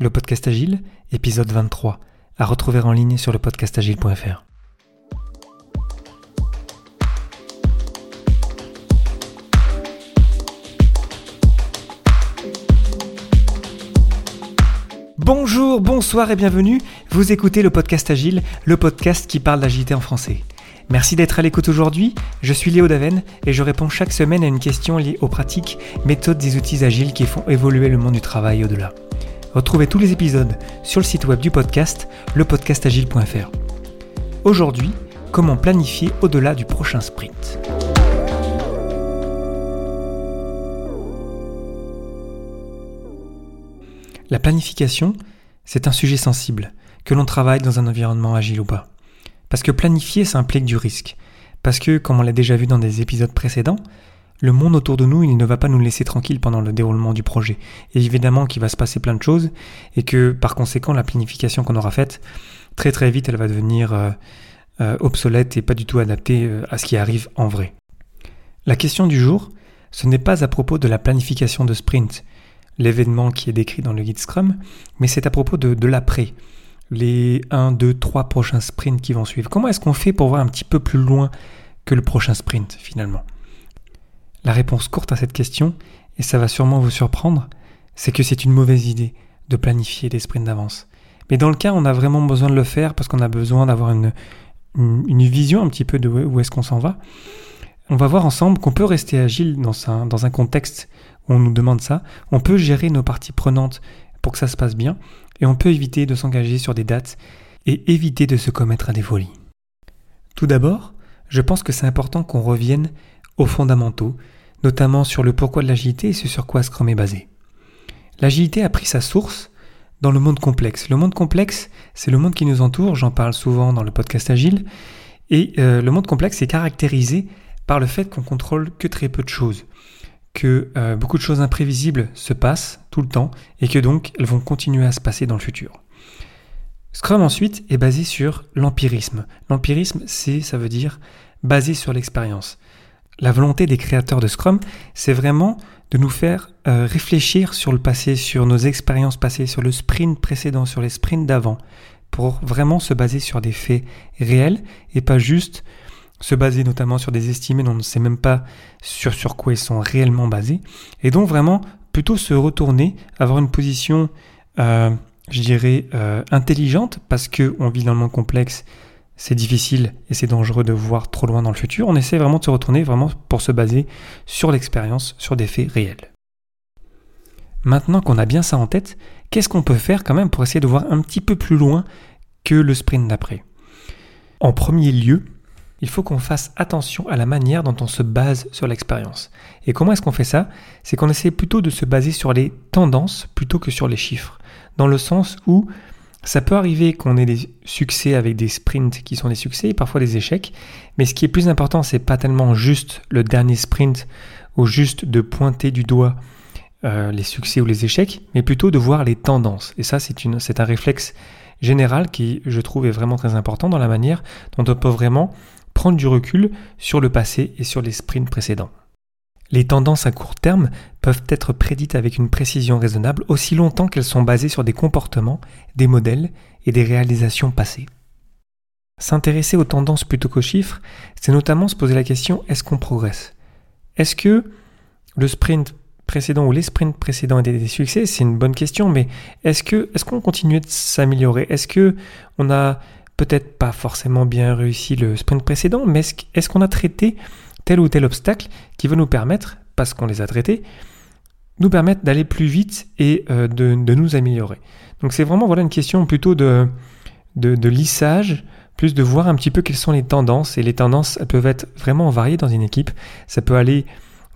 Le podcast Agile, épisode 23, à retrouver en ligne sur le podcastagile.fr. Bonjour, bonsoir et bienvenue. Vous écoutez le podcast Agile, le podcast qui parle d'agilité en français. Merci d'être à l'écoute aujourd'hui. Je suis Léo Daven et je réponds chaque semaine à une question liée aux pratiques, méthodes et outils agiles qui font évoluer le monde du travail au-delà. Retrouvez tous les épisodes sur le site web du podcast, lepodcastagile.fr. Aujourd'hui, comment planifier au-delà du prochain sprint? La planification, c'est un sujet sensible, que l'on travaille dans un environnement agile ou pas. Parce que planifier, ça implique du risque. Parce que, comme on l'a déjà vu dans des épisodes précédents, le monde autour de nous, il ne va pas nous laisser tranquilles pendant le déroulement du projet. Et évidemment qu'il va se passer plein de choses et que par conséquent, la planification qu'on aura faite, très très vite, elle va devenir euh, euh, obsolète et pas du tout adaptée euh, à ce qui arrive en vrai. La question du jour, ce n'est pas à propos de la planification de sprint, l'événement qui est décrit dans le guide Scrum, mais c'est à propos de, de l'après, les 1, 2, 3 prochains sprints qui vont suivre. Comment est-ce qu'on fait pour voir un petit peu plus loin que le prochain sprint finalement? La réponse courte à cette question, et ça va sûrement vous surprendre, c'est que c'est une mauvaise idée de planifier des sprints d'avance. Mais dans le cas, on a vraiment besoin de le faire parce qu'on a besoin d'avoir une, vision un petit peu de où est-ce qu'on s'en va. On va voir ensemble qu'on peut rester agile dans un, dans un contexte où on nous demande ça. On peut gérer nos parties prenantes pour que ça se passe bien. Et on peut éviter de s'engager sur des dates et éviter de se commettre à des folies. Tout d'abord, je pense que c'est important qu'on revienne aux fondamentaux, notamment sur le pourquoi de l'agilité et ce sur quoi Scrum est basé. L'agilité a pris sa source dans le monde complexe. Le monde complexe, c'est le monde qui nous entoure, j'en parle souvent dans le podcast Agile, et euh, le monde complexe est caractérisé par le fait qu'on contrôle que très peu de choses, que euh, beaucoup de choses imprévisibles se passent tout le temps, et que donc elles vont continuer à se passer dans le futur. Scrum ensuite est basé sur l'empirisme. L'empirisme, c'est, ça veut dire basé sur l'expérience. La volonté des créateurs de Scrum, c'est vraiment de nous faire euh, réfléchir sur le passé, sur nos expériences passées, sur le sprint précédent, sur les sprints d'avant, pour vraiment se baser sur des faits réels et pas juste se baser notamment sur des estimés dont on ne sait même pas sur, quoi ils sont réellement basés. Et donc vraiment plutôt se retourner, avoir une position, euh, je dirais, euh, intelligente, parce qu'on vit dans un monde complexe c'est difficile et c'est dangereux de voir trop loin dans le futur. On essaie vraiment de se retourner vraiment pour se baser sur l'expérience, sur des faits réels. Maintenant qu'on a bien ça en tête, qu'est-ce qu'on peut faire quand même pour essayer de voir un petit peu plus loin que le sprint d'après? En premier lieu, il faut qu'on fasse attention à la manière dont on se base sur l'expérience. Et comment est-ce qu'on fait ça? C'est qu'on essaie plutôt de se baser sur les tendances plutôt que sur les chiffres. Dans le sens où ça peut arriver qu'on ait des succès avec des sprints qui sont des succès et parfois des échecs, mais ce qui est plus important, c'est pas tellement juste le dernier sprint ou juste de pointer du doigt euh, les succès ou les échecs, mais plutôt de voir les tendances. Et ça, c'est un réflexe général qui, je trouve, est vraiment très important dans la manière dont on peut vraiment prendre du recul sur le passé et sur les sprints précédents. Les tendances à court terme peuvent être prédites avec une précision raisonnable aussi longtemps qu'elles sont basées sur des comportements, des modèles et des réalisations passées. S'intéresser aux tendances plutôt qu'aux chiffres, c'est notamment se poser la question est-ce qu'on progresse? Est-ce que le sprint précédent ou les sprints précédents étaient des succès? C'est une bonne question, mais est-ce qu'on continue de s'améliorer? Est-ce que on a peut-être pas forcément bien réussi le sprint précédent, mais est-ce qu'on a traité tel ou tel obstacle qui va nous permettre, parce qu'on les a traités, nous permettre d'aller plus vite et euh, de, nous améliorer. Donc c'est vraiment voilà une question plutôt de, de, lissage, plus de voir un petit peu quelles sont les tendances. Et les tendances, peuvent être vraiment variées dans une équipe. Ça peut aller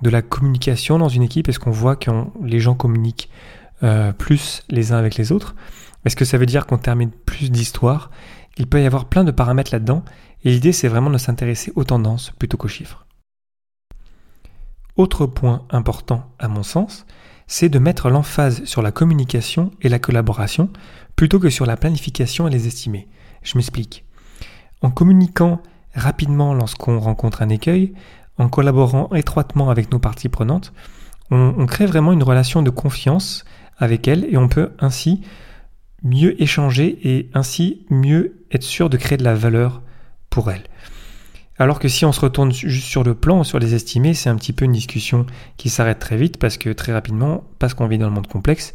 de la communication dans une équipe. Est-ce qu'on voit que les gens communiquent euh, plus les uns avec les autres? Est-ce que ça veut dire qu'on termine plus d'histoires? Il peut y avoir plein de paramètres là-dedans. Et l'idée, c'est vraiment de s'intéresser aux tendances plutôt qu'aux chiffres. Autre point important à mon sens, c'est de mettre l'emphase sur la communication et la collaboration plutôt que sur la planification et les estimés. Je m'explique. En communiquant rapidement lorsqu'on rencontre un écueil, en collaborant étroitement avec nos parties prenantes, on, crée vraiment une relation de confiance avec elles et on peut ainsi mieux échanger et ainsi mieux être sûr de créer de la valeur pour elles. Alors que si on se retourne juste sur le plan, sur les estimés, c'est un petit peu une discussion qui s'arrête très vite parce que très rapidement, parce qu'on vit dans le monde complexe,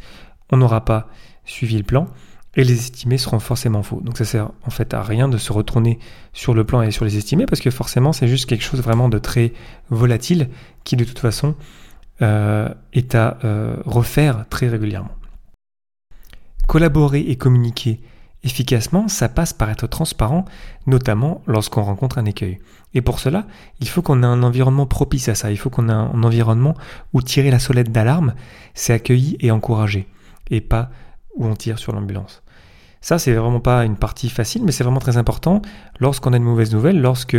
on n'aura pas suivi le plan et les estimés seront forcément faux. Donc ça sert en fait à rien de se retourner sur le plan et sur les estimés parce que forcément c'est juste quelque chose vraiment de très volatile qui de toute façon euh, est à euh, refaire très régulièrement. Collaborer et communiquer efficacement, ça passe par être transparent, notamment lorsqu'on rencontre un écueil. Et pour cela, il faut qu'on ait un environnement propice à ça, il faut qu'on ait un environnement où tirer la solette d'alarme, c'est accueilli et encouragé, et pas où on tire sur l'ambulance. Ça, c'est vraiment pas une partie facile, mais c'est vraiment très important lorsqu'on a une mauvaise nouvelle, lorsque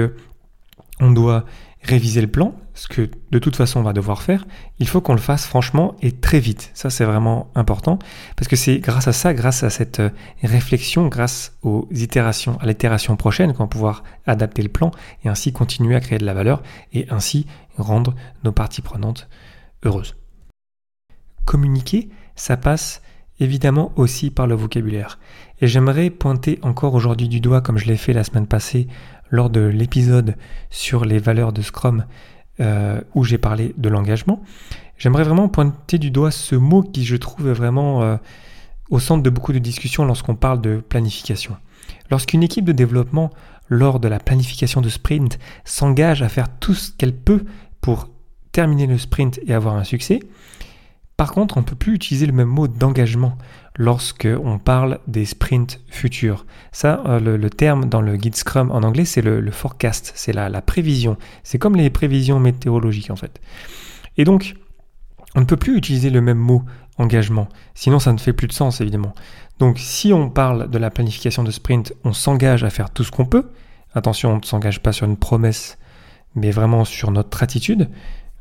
on doit réviser le plan, ce que de toute façon on va devoir faire, il faut qu'on le fasse franchement et très vite. Ça c'est vraiment important parce que c'est grâce à ça, grâce à cette euh, réflexion, grâce aux itérations, à l'itération prochaine qu'on va pouvoir adapter le plan et ainsi continuer à créer de la valeur et ainsi rendre nos parties prenantes heureuses. Communiquer, ça passe évidemment aussi par le vocabulaire. Et j'aimerais pointer encore aujourd'hui du doigt, comme je l'ai fait la semaine passée lors de l'épisode sur les valeurs de Scrum euh, où j'ai parlé de l'engagement, j'aimerais vraiment pointer du doigt ce mot qui je trouve vraiment euh, au centre de beaucoup de discussions lorsqu'on parle de planification. Lorsqu'une équipe de développement, lors de la planification de sprint, s'engage à faire tout ce qu'elle peut pour terminer le sprint et avoir un succès, par contre, on ne peut plus utiliser le même mot d'engagement lorsque on parle des sprints futurs. Ça, euh, le, terme dans le guide Scrum en anglais, c'est le, forecast, c'est la, la prévision. C'est comme les prévisions météorologiques en fait. Et donc, on ne peut plus utiliser le même mot engagement, sinon ça ne fait plus de sens évidemment. Donc si on parle de la planification de sprint, on s'engage à faire tout ce qu'on peut. Attention, on ne s'engage pas sur une promesse, mais vraiment sur notre attitude.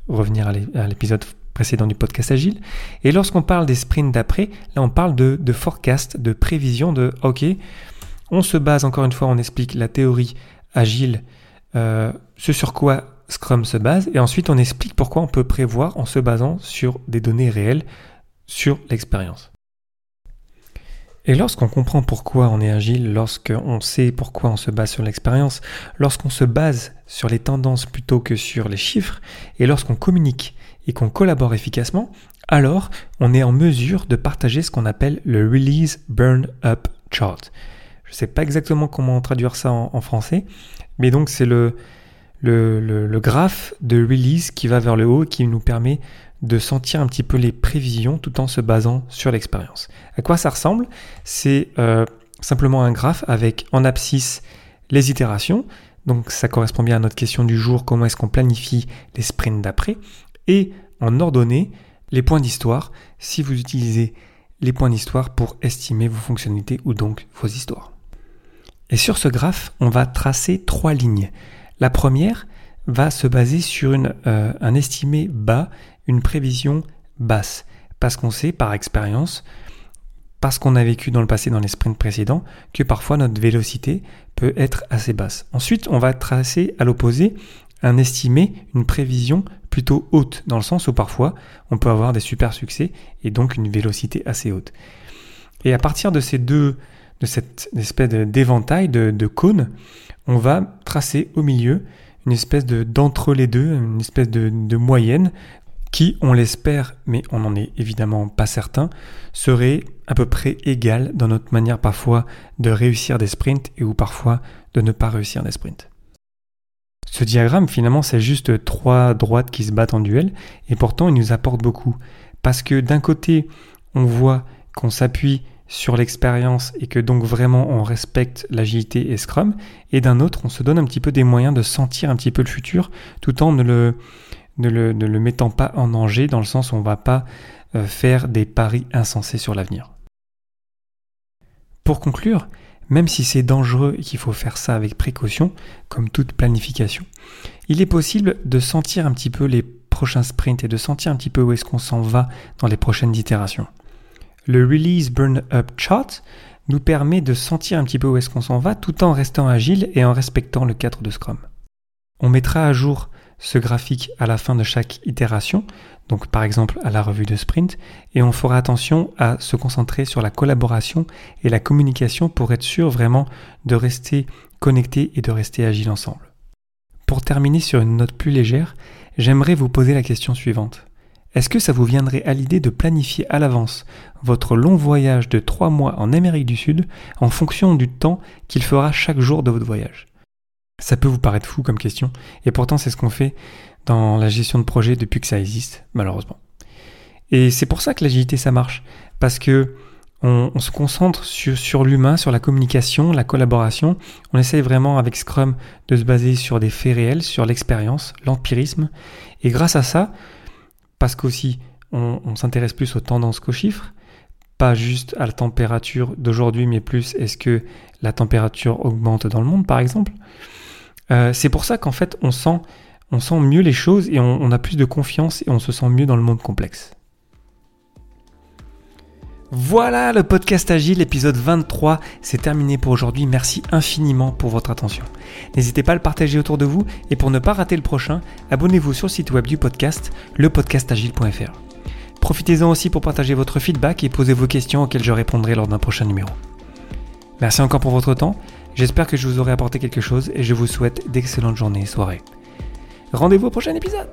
Revenir à l'épisode précédent du podcast Agile. Et lorsqu'on parle des sprints d'après, là on parle de, de, forecast, de prévision, de OK, on se base encore une fois, on explique la théorie Agile, euh, ce sur quoi Scrum se base, et ensuite on explique pourquoi on peut prévoir en se basant sur des données réelles, sur l'expérience. Et lorsqu'on comprend pourquoi on est agile, lorsqu'on sait pourquoi on se base sur l'expérience, lorsqu'on se base sur les tendances plutôt que sur les chiffres, et lorsqu'on communique et qu'on collabore efficacement, alors on est en mesure de partager ce qu'on appelle le Release Burn Up Chart. Je ne sais pas exactement comment traduire ça en, français, mais donc c'est le, le, le, graphe de release qui va vers le haut qui nous permet de sentir un petit peu les prévisions tout en se basant sur l'expérience. À quoi ça ressemble? C'est euh, simplement un graphe avec en abscisse les itérations. Donc ça correspond bien à notre question du jour, comment est-ce qu'on planifie les sprints d'après? Et en ordonnée les points d'histoire si vous utilisez les points d'histoire pour estimer vos fonctionnalités ou donc vos histoires. Et sur ce graphe, on va tracer trois lignes. La première va se baser sur euh, un estimé bas, une prévision basse, parce qu'on sait par expérience, parce qu'on a vécu dans le passé dans les sprints précédents, que parfois notre vélocité peut être assez basse. Ensuite, on va tracer à l'opposé un estimé, une prévision plutôt haute, dans le sens où parfois on peut avoir des super succès et donc une vélocité assez haute. Et à partir de ces deux, de cette espèce d'éventail, de, cône, on va tracer au milieu une espèce de d'entre les deux, une espèce de, de moyenne qui, on l'espère, mais on n'en est évidemment pas certain, serait à peu près égale dans notre manière parfois de réussir des sprints et ou parfois de ne pas réussir des sprints. Ce diagramme, finalement, c'est juste trois droites qui se battent en duel, et pourtant il nous apporte beaucoup. Parce que d'un côté, on voit qu'on s'appuie sur l'expérience et que donc vraiment on respecte l'agilité et Scrum, et d'un autre, on se donne un petit peu des moyens de sentir un petit peu le futur, tout en ne le, mettant pas en danger, dans le sens où on ne va pas euh, faire des paris insensés sur l'avenir. Pour conclure, même si c'est dangereux et qu'il faut faire ça avec précaution, comme toute planification, il est possible de sentir un petit peu les prochains sprints et de sentir un petit peu où est-ce qu'on s'en va dans les prochaines itérations. Le Release Burn Up Chart nous permet de sentir un petit peu où est-ce qu'on s'en va tout en restant agile et en respectant le cadre de Scrum. On mettra à jour ce graphique à la fin de chaque itération, donc par exemple à la revue de sprint, et on fera attention à se concentrer sur la collaboration et la communication pour être sûr vraiment de rester connecté et de rester agile ensemble. Pour terminer sur une note plus légère, j'aimerais vous poser la question suivante. Est-ce que ça vous viendrait à l'idée de planifier à l'avance votre long voyage de 3 mois en Amérique du Sud en fonction du temps qu'il fera chaque jour de votre voyage? Ça peut vous paraître fou comme question, et pourtant c'est ce qu'on fait dans la gestion de projet depuis que ça existe, malheureusement. Et c'est pour ça que l'agilité ça marche, parce que on, se concentre sur, l'humain, sur la communication, la collaboration. On essaye vraiment avec Scrum de se baser sur des faits réels, sur l'expérience, l'empirisme. Et grâce à ça, parce qu'aussi on, s'intéresse plus aux tendances qu'aux chiffres, pas juste à la température d'aujourd'hui, mais plus est-ce que la température augmente dans le monde, par exemple? Euh, c'est pour ça qu'en fait, on sent, on sent mieux les choses et on, a plus de confiance et on se sent mieux dans le monde complexe. Voilà, le podcast Agile, épisode 23, c'est terminé pour aujourd'hui. Merci infiniment pour votre attention. N'hésitez pas à le partager autour de vous et pour ne pas rater le prochain, abonnez-vous sur le site web du podcast, lepodcastagile.fr. Profitez-en aussi pour partager votre feedback et poser vos questions auxquelles je répondrai lors d'un prochain numéro. Merci encore pour votre temps, j'espère que je vous aurai apporté quelque chose et je vous souhaite d'excellentes journées et soirées. Rendez-vous au prochain épisode